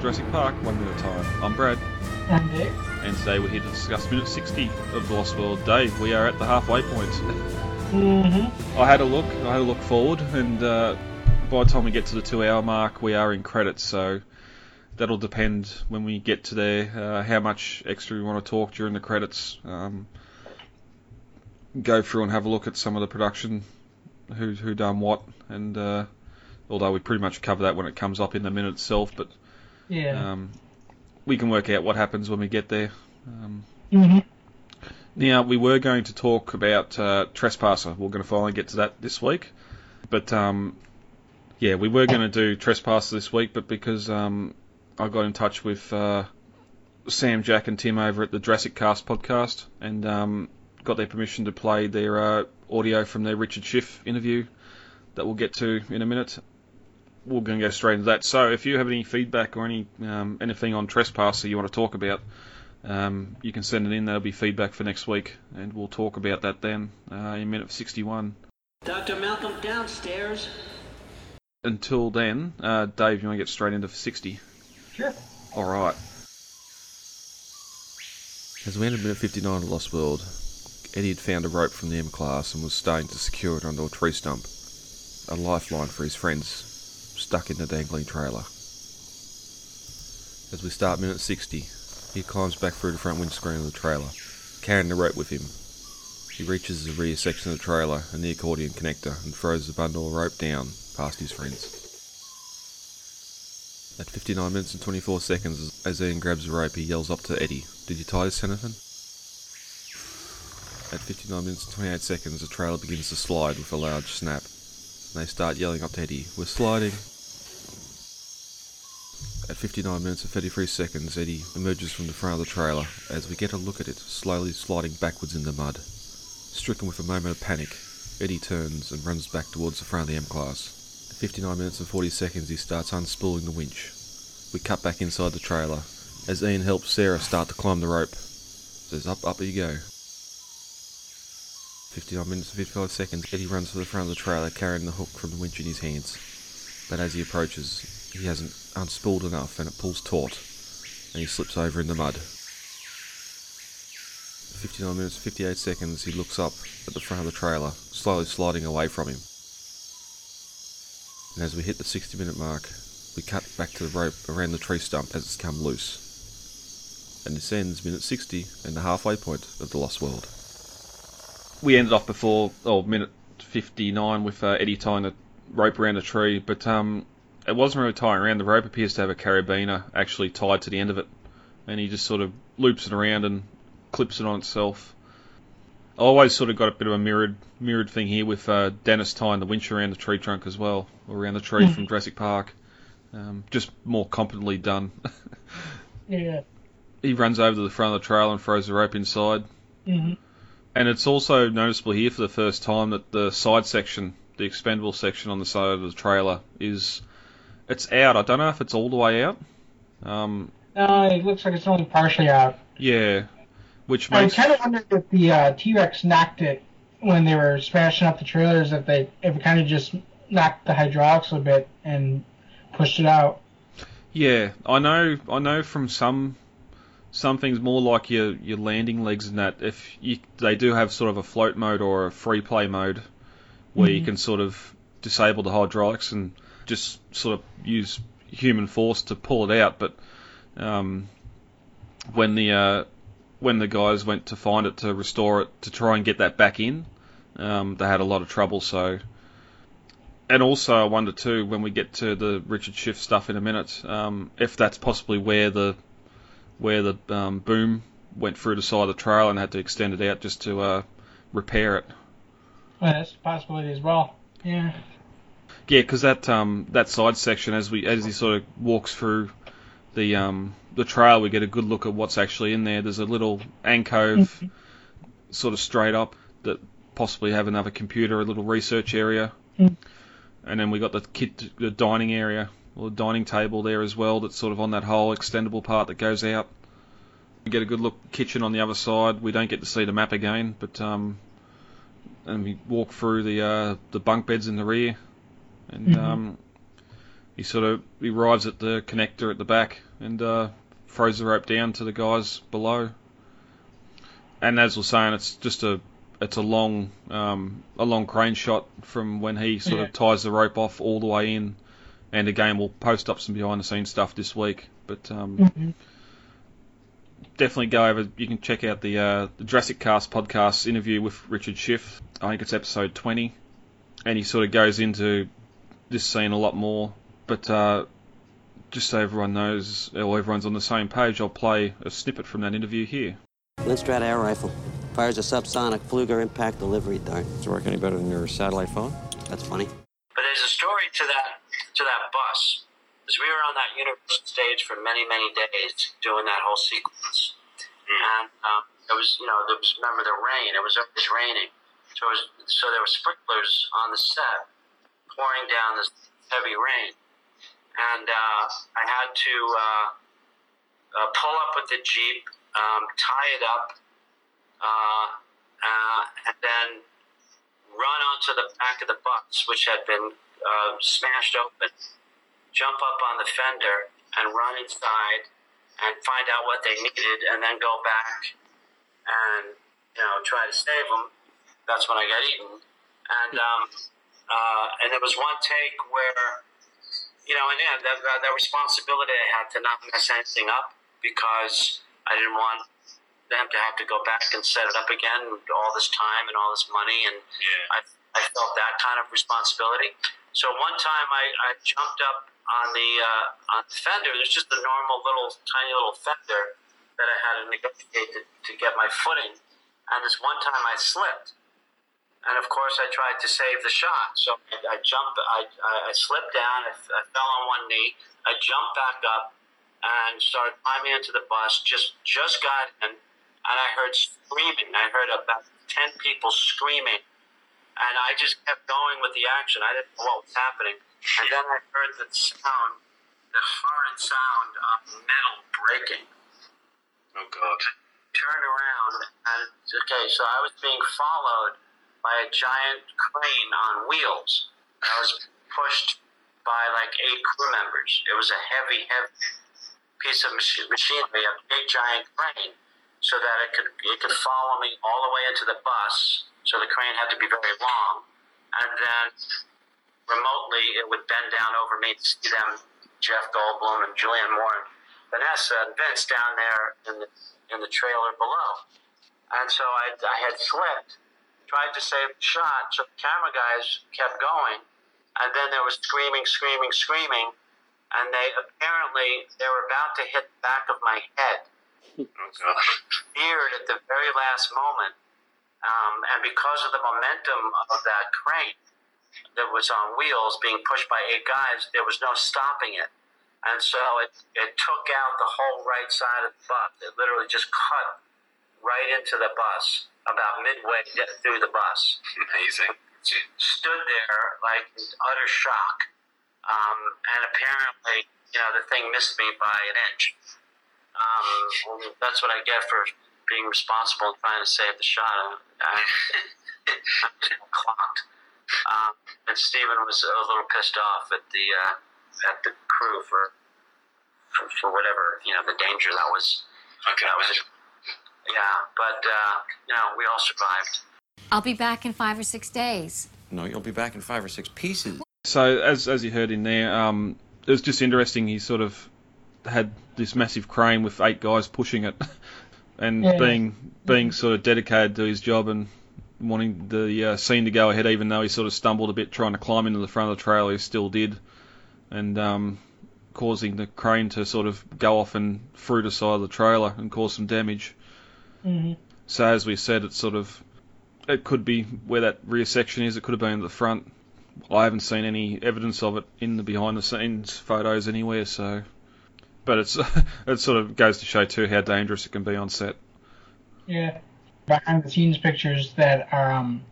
Jurassic Park, one minute time. I'm Brad, And Dave. and today we're here to discuss minute 60 of The Lost World. Dave, we are at the halfway point. Mm-hmm. I had a look, I had a look forward, and uh, by the time we get to the two hour mark, we are in credits, so that'll depend when we get to there uh, how much extra we want to talk during the credits. Um, go through and have a look at some of the production, who who done what, and uh, although we pretty much cover that when it comes up in the minute itself, but Yeah. um, we can work out what happens when we get there. Um, mm-hmm. now, we were going to talk about uh, Trespasser. We're going to finally get to that this week. But, um, yeah, we were going to do Trespasser this week, but because um, I got in touch with uh, Sam, Jack, and Tim over at the Jurassic Cast podcast and um, got their permission to play their uh, audio from their Richard Schiff interview that we'll get to in a minute. We're going to go straight into that. So, if you have any feedback or any um, anything on Trespasser you want to talk about, um, you can send it in. That'll be feedback for next week, and we'll talk about that then uh, in minute 61. Dr. Malcolm downstairs. Until then, uh, Dave, you want to get straight into 60? Sure. All right. As we entered minute 59 of Lost World, Eddie had found a rope from the M class and was starting to secure it onto a tree stump, a lifeline for his friends stuck in the dangling trailer. As we start minute 60, he climbs back through the front windscreen of the trailer, carrying the rope with him. He reaches the rear section of the trailer and the accordion connector and throws the bundle of rope down past his friends. At 59 minutes and 24 seconds, as Ian grabs the rope, he yells up to Eddie, Did you tie this, Jonathan? At 59 minutes and 28 seconds, the trailer begins to slide with a loud snap. And they start yelling up to Eddie, We're sliding! At 59 minutes and 33 seconds, Eddie emerges from the front of the trailer as we get a look at it, slowly sliding backwards in the mud. Stricken with a moment of panic, Eddie turns and runs back towards the front of the M class. At 59 minutes and 40 seconds, he starts unspooling the winch. We cut back inside the trailer as Ian helps Sarah start to climb the rope. Says, Up, up you go. 59 minutes and 55 seconds, Eddie runs for the front of the trailer carrying the hook from the winch in his hands. But as he approaches, he hasn't unspooled enough and it pulls taut, and he slips over in the mud. 59 minutes 58 seconds, he looks up at the front of the trailer, slowly sliding away from him. And as we hit the 60 minute mark, we cut back to the rope around the tree stump as it's come loose. And this ends minute 60 and the halfway point of The Lost World. We ended off before, oh, minute 59 with uh, Eddie tying the rope around the tree, but um, it wasn't really tying around. The rope appears to have a carabiner actually tied to the end of it, and he just sort of loops it around and clips it on itself. I always sort of got a bit of a mirrored mirrored thing here with uh, Dennis tying the winch around the tree trunk as well, or around the tree from Jurassic Park. Um, just more competently done. Yeah. he runs over to the front of the trailer and throws the rope inside. Mm-hmm. And it's also noticeable here for the first time that the side section, the expendable section on the side of the trailer, is it's out. I don't know if it's all the way out. Um, Uh, it looks like it's only partially out. yeah, which makes. I kind of wondered if the uh, T-Rex knocked it when they were smashing up the trailers, if they if it kind of just knocked the hydraulics a bit and pushed it out. Yeah, I know. I know from some some things more like your your landing legs and that. If you they do have sort of a float mode or a free play mode where you Mhm. can sort of disable the hydraulics and just sort of use human force to pull it out. But um, when the uh, when the guys went to find it to restore it to try and get that back in, um, they had a lot of trouble. So and also, I wonder too when we get to the Richard Schiff stuff in a minute, um, if that's possibly where the where the um, boom went through the side of the trail and had to extend it out just to uh, repair it. Well, that's a possibility as well. Yeah. Yeah, because that um, that side section, as we as he sort of walks through the um, the trail, we get a good look at what's actually in there. There's a little alcove, sort of straight up, that possibly have another computer, a little research area, Mm. and then we got the kit, the dining area or the dining table there as well. That's sort of on that whole extendable part that goes out. We get a good look kitchen on the other side. We don't get to see the map again, but um, and we walk through the uh, the bunk beds in the rear, and Mhm. um, he sort of he arrives at the connector at the back and uh, throws the rope down to the guys below. And as we're saying, it's just a it's a long um, a long crane shot from when he sort Yeah. of ties the rope off all the way in. And again, we'll post up some behind the scenes stuff this week. But um, Mhm. definitely go over. You can check out the, uh, the Jurassic Cast podcast interview with Richard Schiff. I think it's episode 20, and he sort of goes into this scene a lot more. But uh, just so everyone knows, or everyone's on the same page, I'll play a snippet from that interview here. Lindstradt air rifle. Fires a subsonic Fluger impact delivery dart. Does it work any better than your satellite phone? That's funny. But there's a story to that to that bus. Because we were on that Universal stage for many, many days doing that whole sequence. And um, it was, you know, there was, remember the rain, it was always raining. So, it was, so there were sprinklers on the set pouring down this heavy rain. And uh, I had to uh, uh, pull up with the Jeep, um, tie it up, uh, uh, and then run onto the back of the bus, which had been uh, smashed open, jump up on the fender, and run inside and find out what they needed, and then go back and you know try to save them. That's when I got eaten, and um, uh, and there was one take where you know, and yeah, that, that, that responsibility I had to not mess anything up because I didn't want them to have to go back and set it up again all this time and all this money. And I, I felt that kind of responsibility. So one time I, I jumped up on the uh, on the fender. There's just a normal little tiny little fender that I had to negotiate to, to get my footing. And this one time I slipped and of course I tried to save the shot so I, I jumped I, I, slipped down I, I fell on one knee I jumped back up and started climbing into the bus just just got in and I heard screaming. I heard about 10 people screaming. And I just kept going with the action. I didn't know what was happening. And then I heard the sound, the horrid sound of metal breaking. Oh God. Turned around, and okay, so I was being followed by a giant crane on wheels. I was pushed by like eight crew members. It was a heavy, heavy piece of machi- machinery, a big giant crane, so that it could it could follow me all the way into the bus. So the crane had to be very long, and then remotely it would bend down over me to see them, Jeff Goldblum and Julianne Moore, and Vanessa and Vince down there in the in the trailer below. And so I, I had slipped, tried to save the shot, so the camera guys kept going, and then there was screaming, screaming, screaming, and they apparently they were about to hit the back of my head Oh veered at the very last moment. Um, and because of the momentum of that crane that was on wheels being pushed by eight guys, there was no stopping it. And so it, it took out the whole right side of the bus. It literally just cut right into the bus about midway through the bus. Amazing. Stood there like in utter shock. Um, and apparently, you know, the thing missed me by an inch. Um, that's what I get for being responsible and trying to save the shot. I, I'm just clocked. Um, and Steven was a little pissed off at the uh, at the crew for, for for whatever you know the danger that was. Okay. That was yeah, but uh, you know we all survived. I'll be back in five or six days. No, you'll be back in five or six pieces. So as as you heard in there, um, it was just interesting. He sort of had this massive crane with eight guys pushing it, and Yeah. being being sort of dedicated to his job and wanting the uh, scene to go ahead, even though he sort of stumbled a bit trying to climb into the front of the trailer, he still did, and um, causing the crane to sort of go off and through the side of the trailer and cause some damage. Hmm So as we said, it's sort of it could be where that rear section is. It could have been at the front. I haven't seen any evidence of it in the behind the scenes photos anywhere. So, but it's it sort of goes to show too how dangerous it can be on set. Yeah. Behind the scenes pictures that are, um,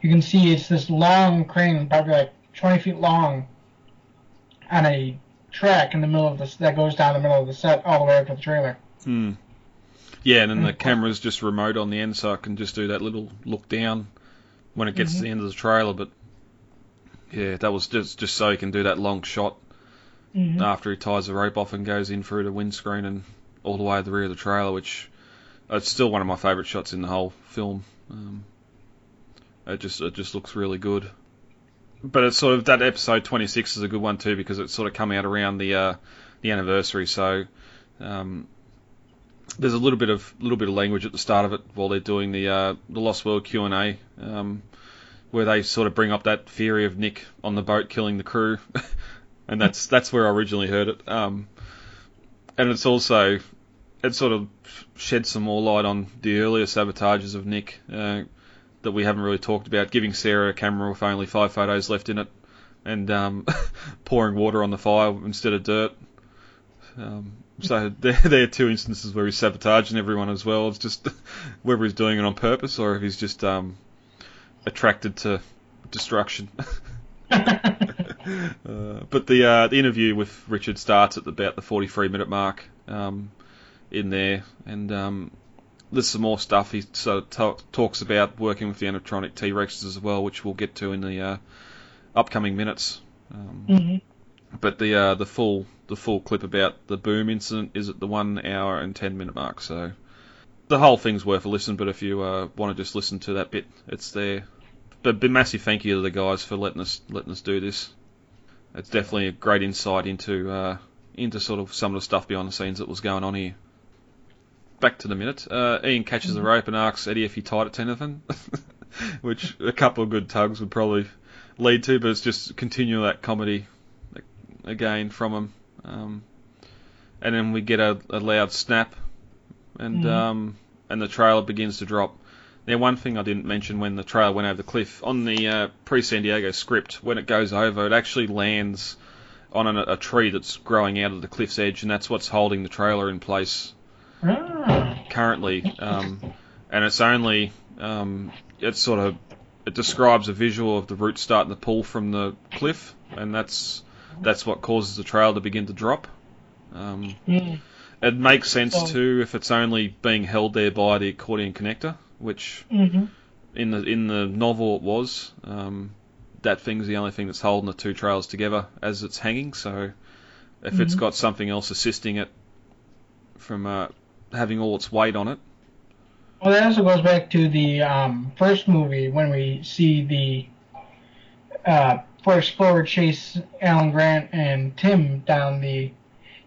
you can see it's this long crane, probably like 20 feet long, on a track in the middle of this that goes down the middle of the set all the way up to the trailer. Hmm. Yeah, and then the Mm. camera's just remote on the end, so I can just do that little look down when it gets to Mhm. the end of the trailer. But Yeah, that was just just so he can do that long shot Mhm. after he ties the rope off and goes in through the windscreen and all the way to the rear of the trailer, which it's still one of my favourite shots in the whole film. Um, it just it just looks really good. But it's sort of that episode 26 is a good one too because it's sort of come out around the uh, the anniversary, so um, there's a little bit of little bit of language at the start of it while they're doing the uh, the Lost World Q and A, um, where they sort of bring up that theory of Nick on the boat killing the crew, and that's that's where I originally heard it. Um, and it's also it sort of sheds some more light on the earlier sabotages of Nick uh, that we haven't really talked about, giving Sarah a camera with only five photos left in it, and um, pouring water on the fire instead of dirt. Um, so they're, they're two instances where he's sabotaging everyone as well. It's just whether he's doing it on purpose or if he's just um, attracted to destruction. uh, but the uh, the interview with Richard starts at about the 43 minute mark um, in there, and um, there's some more stuff. He sort of talk, talks about working with the animatronic T Rexes as well, which we'll get to in the uh, upcoming minutes. Um, Mhm. but the uh, the full the full clip about the boom incident is at the one hour and ten minute mark. So the whole thing's worth a listen. But if you uh, want to just listen to that bit, it's there. But a massive thank you to the guys for letting us letting us do this. It's definitely a great insight into uh, into sort of some of the stuff behind the scenes that was going on here. Back to the minute. Uh, Ian catches the rope and asks Eddie if he tied it to anything, which a couple of good tugs would probably lead to, but it's just continue that comedy again from him. Um, and then we get a, a loud snap, and Mhm. um, and the trailer begins to drop. Now, one thing I didn't mention when the trailer went over the cliff on the uh, pre-San Diego script, when it goes over, it actually lands on a, a tree that's growing out of the cliff's edge, and that's what's holding the trailer in place Ah. currently, um, and it's only um, it's sort of it describes a visual of the roots starting to pull from the cliff, and that's that's what causes the trail to begin to drop. Um, Mm. it makes sense too if it's only being held there by the accordion connector, which Mhm. in the in the novel it was. Um, that thing's the only thing that's holding the two trails together as it's hanging. So if it's Mhm. got something else assisting it from uh, having all its weight on it, Well, that also goes back to the um, first movie when we see the uh, Ford Explorer chase Alan Grant and Tim down the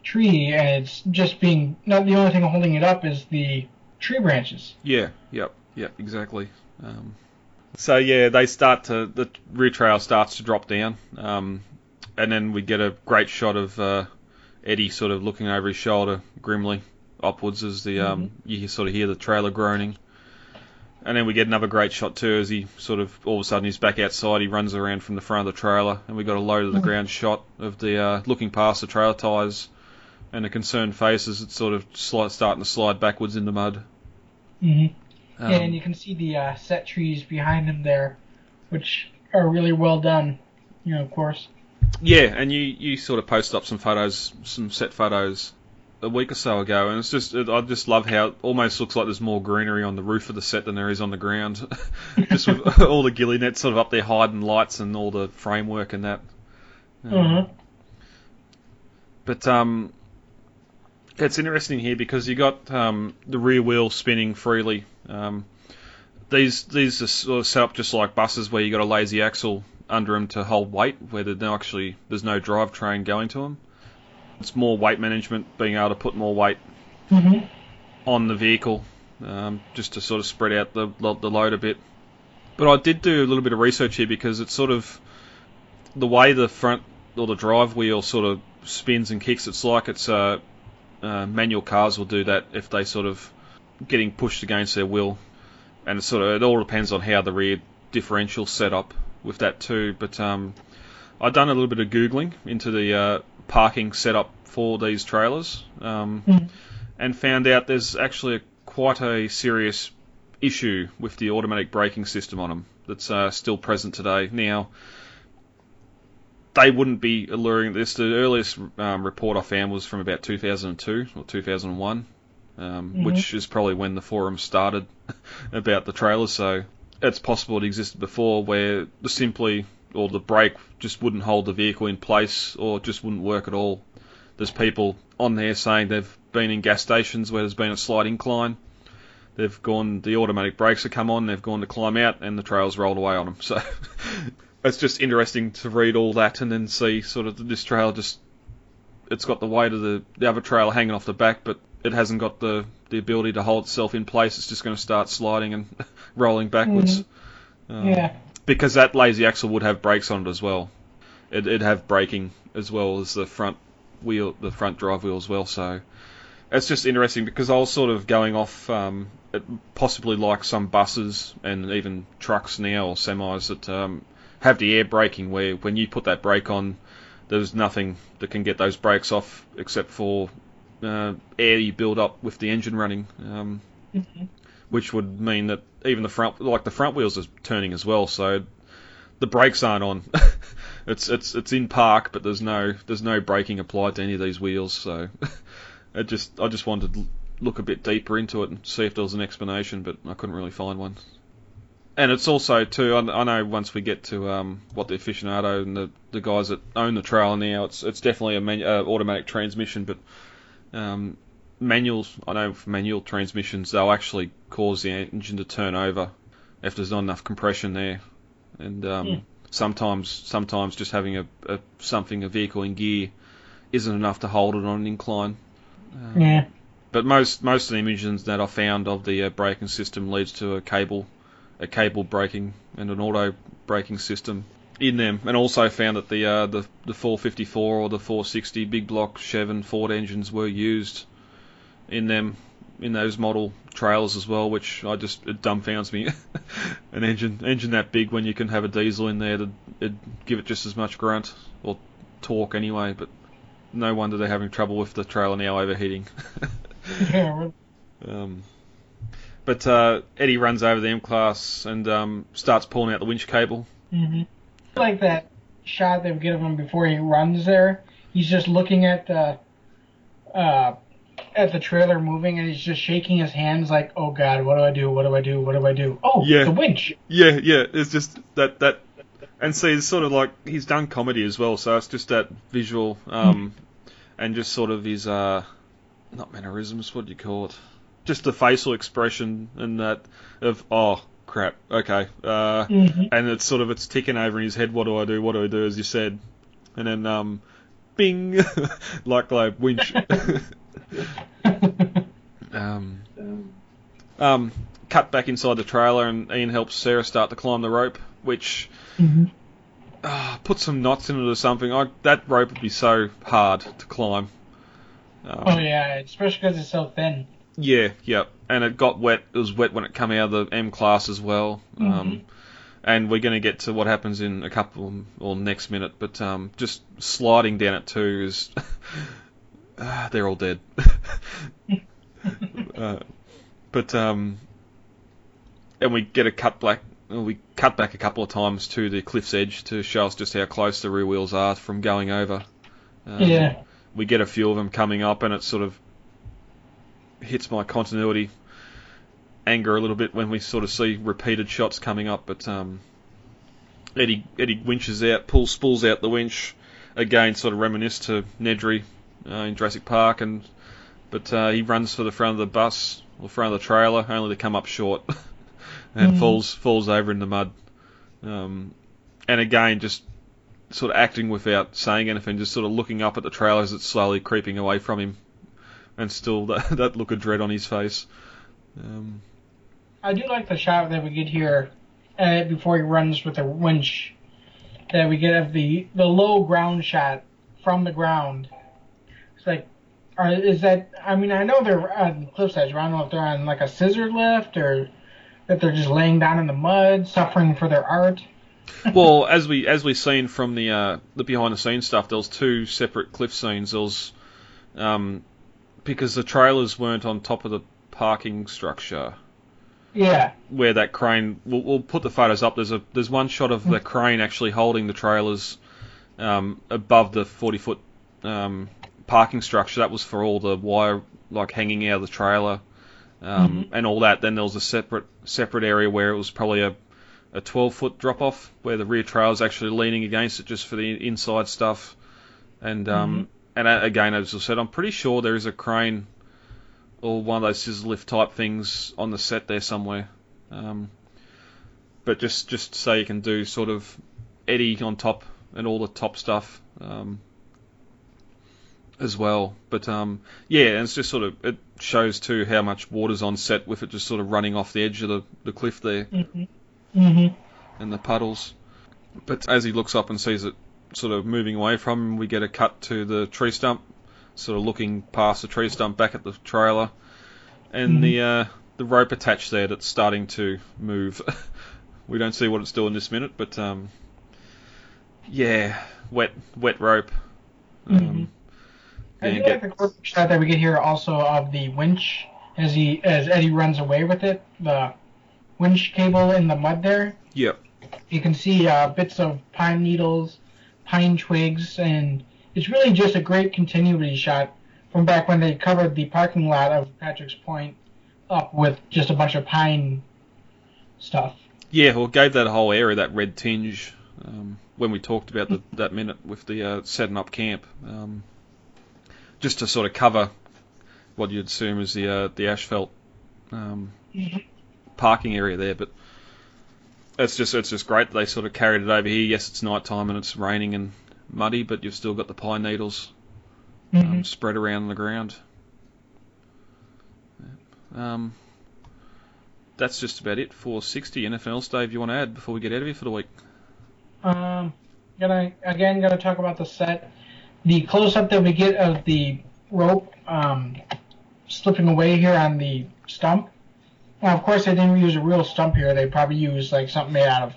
tree, and it's just being not the only thing holding it up is the tree branches. Yeah, yep, yep, exactly. Um, so yeah, they start to the rear trail starts to drop down, um, and then we get a great shot of uh, Eddie sort of looking over his shoulder grimly upwards as the um, you sort of hear the trailer groaning. And then we get another great shot too as he sort of all of a sudden he's back outside. He runs around from the front of the trailer, and we got a low to the ground shot of the uh, looking past the trailer tires and a concerned face as it's sort of sli- starting to slide backwards in the mud. Mm-hmm. Um, and you can see the uh, set trees behind him there, which are really well done. You know, of course. Yeah, and you, you sort of posted up some photos, some set photos a week or so ago, and it's just it, I just love how it almost looks like there's more greenery on the roof of the set than there is on the ground, just with all the ghillie nets sort of up there hiding lights and all the framework and that. Mhm. But um, it's interesting here because you got um, the rear wheel spinning freely. Um, these these are sort of set up just like buses where you got a lazy axle under them to hold weight, where there's no actually there's no drivetrain going to them. It's more weight management, being able to put more weight Mm-hmm. on the vehicle, um, just to sort of spread out the the load a bit. But I did do a little bit of research here because it's sort of the way the front or the drive wheel sort of spins and kicks. It's like it's uh, uh, manual cars will do that if they sort of getting pushed against their will, and it's sort of it all depends on how the rear differential set up with that too. But um, I've done a little bit of googling into the uh, parking setup for these trailers. Um, Mhm. and found out there's actually a, quite a serious issue with the automatic braking system on them that's uh, still present today. Now, they wouldn't be alluring this. The earliest um, report I found was from about 2002 or 2001, um, Mhm. which is probably when the forum started about the trailers. So it's possible it existed before, where simply or the brake just wouldn't hold the vehicle in place, or just wouldn't work at all. There's people on there saying they've been in gas stations where there's been a slight incline. They've gone, the automatic brakes have come on, they've gone to climb out, and the trail's rolled away on them. So it's just interesting to read all that and then see sort of this trail just, it's got the weight of the, the other trail hanging off the back, but it hasn't got the, the ability to hold itself in place. It's just going to start sliding and rolling backwards. Um, Yeah. Because that lazy axle would have brakes on it as well. It, it'd have braking as well as the front wheel, the front drive wheel as well. So it's just interesting because I was sort of going off, um, possibly like some buses and even trucks now or semis that um, have the air braking, where when you put that brake on, there's nothing that can get those brakes off except for uh, air you build up with the engine running. Um, which would mean that even the front, like the front wheels, are turning as well. So the brakes aren't on. it's it's it's in park, but there's no there's no braking applied to any of these wheels. So it just I just wanted to look a bit deeper into it and see if there was an explanation, but I couldn't really find one. And it's also too. I, I know once we get to um, what the aficionado and the, the guys that own the trailer now, it's it's definitely a manu- uh, automatic transmission, but um, manuals. I know for manual transmissions, they'll actually cause the engine to turn over if there's not enough compression there, and um, Yeah. sometimes sometimes just having a, a something a vehicle in gear isn't enough to hold it on an incline. Um, Yeah. But most most of the engines that I found of the uh, braking system leads to a cable, a cable braking and an auto braking system in them, and also found that the uh, the the 454 or the 460 big block Chev and Ford engines were used in them in those model trailers as well, which I just it dumbfounds me. An engine engine that big when you can have a diesel in there to it'd give it just as much grunt or torque anyway, but no wonder they're having trouble with the trailer now overheating. Yeah. Um, but uh, Eddie runs over the M class and um, starts pulling out the winch cable. hmm Like that shot they get of him before he runs there. He's just looking at the uh, at the trailer moving, and he's just shaking his hands like, "Oh God, what do I do? What do I do? What do I do? Oh, Yeah. the winch." Yeah, yeah, it's just that that, and see, it's sort of like he's done comedy as well, so it's just that visual, um, and just sort of his uh, not mannerisms, what do you call it? Just the facial expression and that of oh crap, okay, uh, Mhm. and it's sort of it's ticking over in his head. What do I do? What do I do? As you said, and then um, bing, like like winch. um, um, cut back inside the trailer, and Ian helps Sarah start to climb the rope, which Mhm. uh, put some knots in it or something. I, that rope would be so hard to climb. Um, Oh yeah, especially because it's so thin. yeah, yeah, and it got wet. It was wet when it came out of the M class as well. Um, and we're going to get to what happens in a couple or next minute, but um, just sliding down it too is They're all dead. uh, but um, and we get a cut back. We cut back a couple of times to the cliff's edge to show us just how close the rear wheels are from going over. Um, yeah. we get a few of them coming up, and it sort of hits my continuity anger a little bit when we sort of see repeated shots coming up. But um, Eddie Eddie winches out, pulls spools out the winch again, sort of reminisce to Nedry uh, in Jurassic Park, and but uh, he runs for the front of the bus or front of the trailer, only to come up short and Mhm. falls falls over in the mud. Um, and again, just sort of acting without saying anything, just sort of looking up at the trailer as it's slowly creeping away from him, and still that, that look of dread on his face. Um, I do like the shot that we get here uh, before he runs with the winch. That we get of the the low ground shot from the ground. Like, are, is that? I mean, I know they're on cliff edge. but I don't know if they're on like a scissor lift or that they're just laying down in the mud, suffering for their art. well, as we as we've seen from the uh, the behind the scenes stuff, there was two separate cliff scenes. There was um, because the trailers weren't on top of the parking structure Yeah. where that crane. We'll, we'll put the photos up. There's a there's one shot of the crane actually holding the trailers um, above the 40 foot um, parking structure. That was for all the wire like hanging out of the trailer um, and all that. Then there was a separate separate area where it was probably a a 12 foot drop off where the rear trail is actually leaning against it just for the inside stuff. And um, and uh, again, as I said, I'm pretty sure there is a crane or one of those scissor lift type things on the set there somewhere. Um, but just just so you can do sort of Eddie on top and all the top stuff um, as well. But um, yeah, and it's just sort of it shows too how much water's on set with it just sort of running off the edge of the, the cliff there Mm-hmm. and the puddles. But as he looks up and sees it sort of moving away from him, we get a cut to the tree stump, sort of looking past the tree stump back at the trailer, and the uh, the rope attached there that's starting to move. we don't see what it's doing this minute, but um, yeah, wet wet rope. Um, I do get- like the quick shot that we get here also of the winch as he as Eddie runs away with it. The winch cable in the mud there. Yep. You can see uh, bits of pine needles, pine twigs, and it's really just a great continuity shot from back when they covered the parking lot of Patrick's Point up with just a bunch of pine stuff. Yeah, well, gave that whole area that red tinge um, when we talked about the, that minute with the uh, setting up camp, um, just to sort of cover what you'd assume is the uh, the asphalt um, parking area there. But it's just it's just great that they sort of carried it over here. Yes, it's night time and it's raining and muddy, but you've still got the pine needles um, spread around the ground. Um, that's just about it for 60. Anything else, Dave, you want to add before we get out of here for the week? Um, gonna again gonna talk about the set. The close up that we get of the rope um, slipping away here on the stump. Now, of course, they didn't use a real stump here. They probably used like something made out of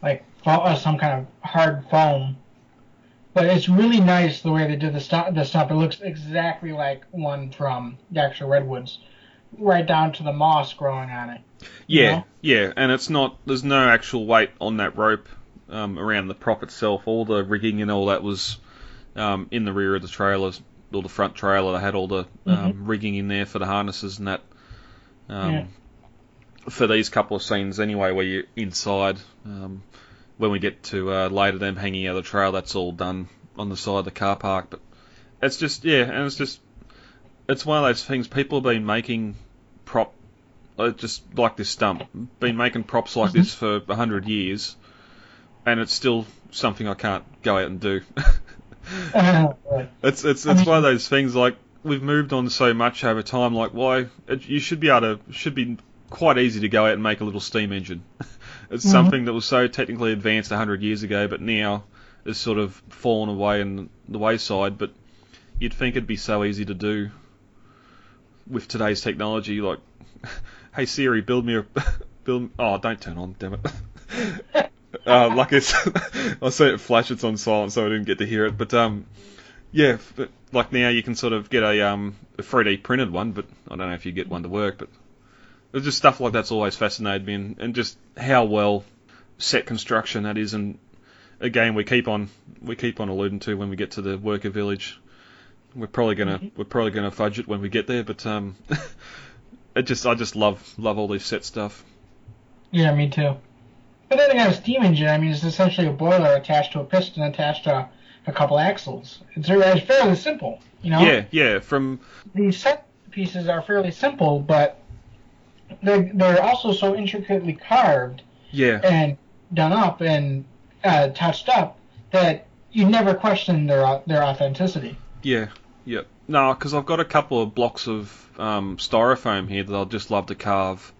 like fo- uh, some kind of hard foam. But it's really nice the way they did the stump. The stump. It looks exactly like one from the actual redwoods, right down to the moss growing on it. Yeah, know? yeah, and it's not. There's no actual weight on that rope um, around the prop itself. All the rigging and all that was um, in the rear of the trailers, or the front trailer. They had all the um, rigging in there for the harnesses and that. Um, Yeah. For these couple of scenes, anyway, where you're inside. Um, when we get to uh, later, them hanging out of the trail, that's all done on the side of the car park. But it's just yeah, and it's just it's one of those things. People have been making prop uh, just like this stump. Been making props like this for a hundred years, and it's still something I can't go out and do. it's it's it's one of those things like we've moved on so much over time. Like why it, you should be able to should be quite easy to go out and make a little steam engine. it's mm-hmm. something that was so technically advanced a hundred years ago, but now is sort of fallen away in the wayside. But you'd think it'd be so easy to do with today's technology. Like, hey Siri, build me a build. Oh, don't turn on, damn it. Uh, like it's, I say it flash. It's on silent, so I didn't get to hear it. But um, yeah, but like now you can sort of get a um a 3D printed one, but I don't know if you get one to work. But it's just stuff like that's always fascinated me, and, and just how well set construction that is. And again, we keep on we keep on alluding to when we get to the worker village. We're probably gonna we're probably gonna fudge it when we get there, but um, it just I just love love all this set stuff. Yeah, me too. But then again, a steam engine, I mean, it's essentially a boiler attached to a piston attached to a couple axles. It's, it's fairly simple, you know? Yeah, yeah. From The set pieces are fairly simple, but they're, they're also so intricately carved yeah, and done up and uh, touched up that you never question their their authenticity. yeah, yeah. No, because I've got a couple of blocks of um, styrofoam here that I'd just love to carve.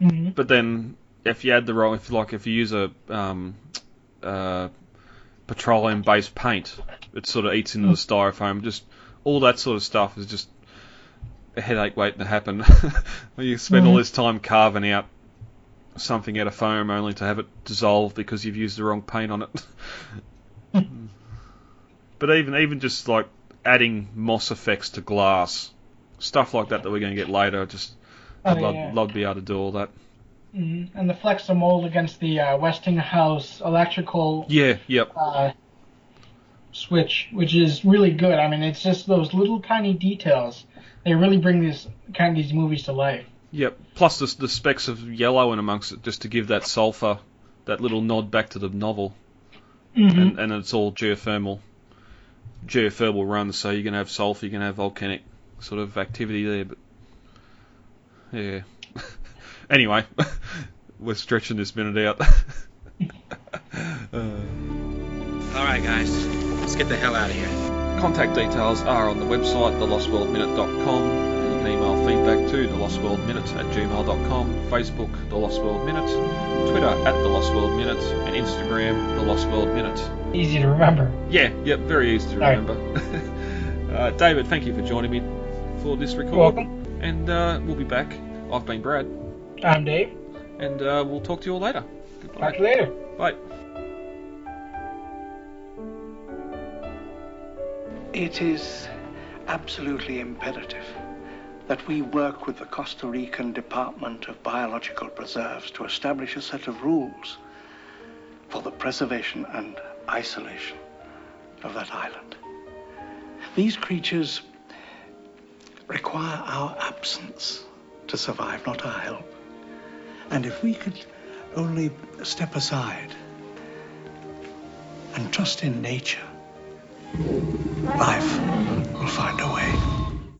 Mhm. But then if you add the wrong, if like if you use a um, uh, petroleum-based paint, it sort of eats into the styrofoam. Just all that sort of stuff is just a headache waiting to happen. You spend all this time carving out something out of foam only to have it dissolve because you've used the wrong paint on it. but even even just like adding moss effects to glass, stuff like that that we're going to get later, just Oh, I'd love, love to be able to do all that. Hmm And the Flexa mold against the uh, Westinghouse electrical Yeah, yep. uh, switch, which is really good. I mean, it's just those little tiny details. They really bring these kind of these movies to life. Yep. Plus the, the specks of yellow in amongst it, just to give that sulphur, that little nod back to the novel. hmm And, and it's all geothermal, geothermal runs. So you're gonna have sulphur, you're gonna have volcanic sort of activity there. But yeah. Anyway, we're stretching this minute out. uh, All right, guys, let's get the hell out of here. Contact details are on the website, thelostworldminute.com. You can email feedback to thelostworldminute at gmail.com, Facebook, The Lost World Minute, Twitter at The Lost World Minute, and Instagram, The Lost World Minute. Easy to remember. Yeah, yep, very easy to All right. remember. uh, David, thank you for joining me for this recording. You're welcome. And uh, we'll be back. I've been Brad, I'm Dave. and uh, we'll talk to you all later. Goodbye. Talk to you later. Bye. It is absolutely imperative that we work with the Costa Rican Department of Biological Preserves to establish a set of rules for the preservation and isolation of that island. These creatures require our absence to survive, not our help. And if we could only step aside and trust in nature, life will find a way.